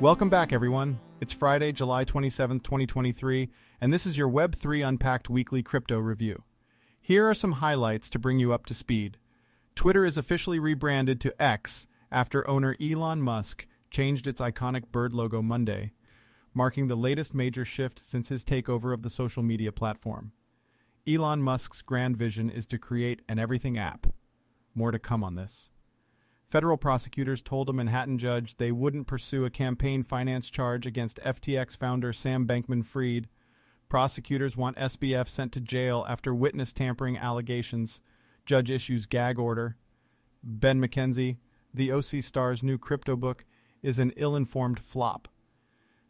Welcome back, everyone. It's Friday, July 27th, 2023, and this is your Web3 Unpacked weekly crypto review. Here are some highlights to bring you up to speed. Twitter is officially rebranded to X after owner Elon Musk changed its iconic bird logo Monday, marking the latest major shift since his takeover of the social media platform. Elon Musk's grand vision is to create an everything app. More to come on this. Federal prosecutors told a Manhattan judge they wouldn't pursue a campaign finance charge against FTX founder Sam Bankman Fried. Prosecutors want SBF sent to jail after witness tampering allegations. Judge issues gag order. Ben McKenzie, the OC Star's new crypto book, is an ill informed flop.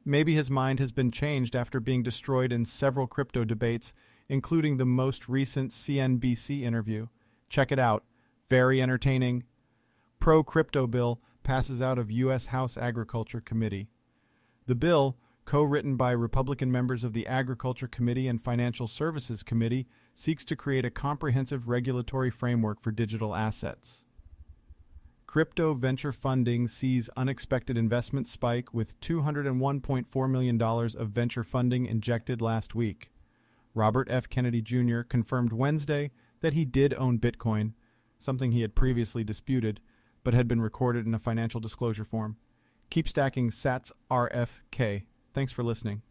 Maybe his mind has been changed after being destroyed in several crypto debates, including the most recent CNBC interview. Check it out. Very entertaining pro crypto bill passes out of U.S. House Agriculture Committee. The bill, co written by Republican members of the Agriculture Committee and Financial Services Committee, seeks to create a comprehensive regulatory framework for digital assets. Crypto venture funding sees unexpected investment spike with $201.4 million of venture funding injected last week. Robert F. Kennedy Jr. confirmed Wednesday that he did own Bitcoin, something he had previously disputed, but had been recorded in a financial disclosure form. Keep stacking SATS RFK. Thanks for listening.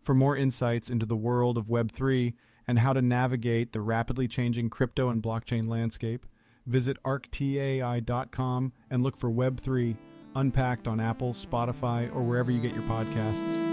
For more insights into the world of Web3 and how to navigate the rapidly changing crypto and blockchain landscape, visit arctai.com and look for Web3 unpacked on Apple, Spotify, or wherever you get your podcasts.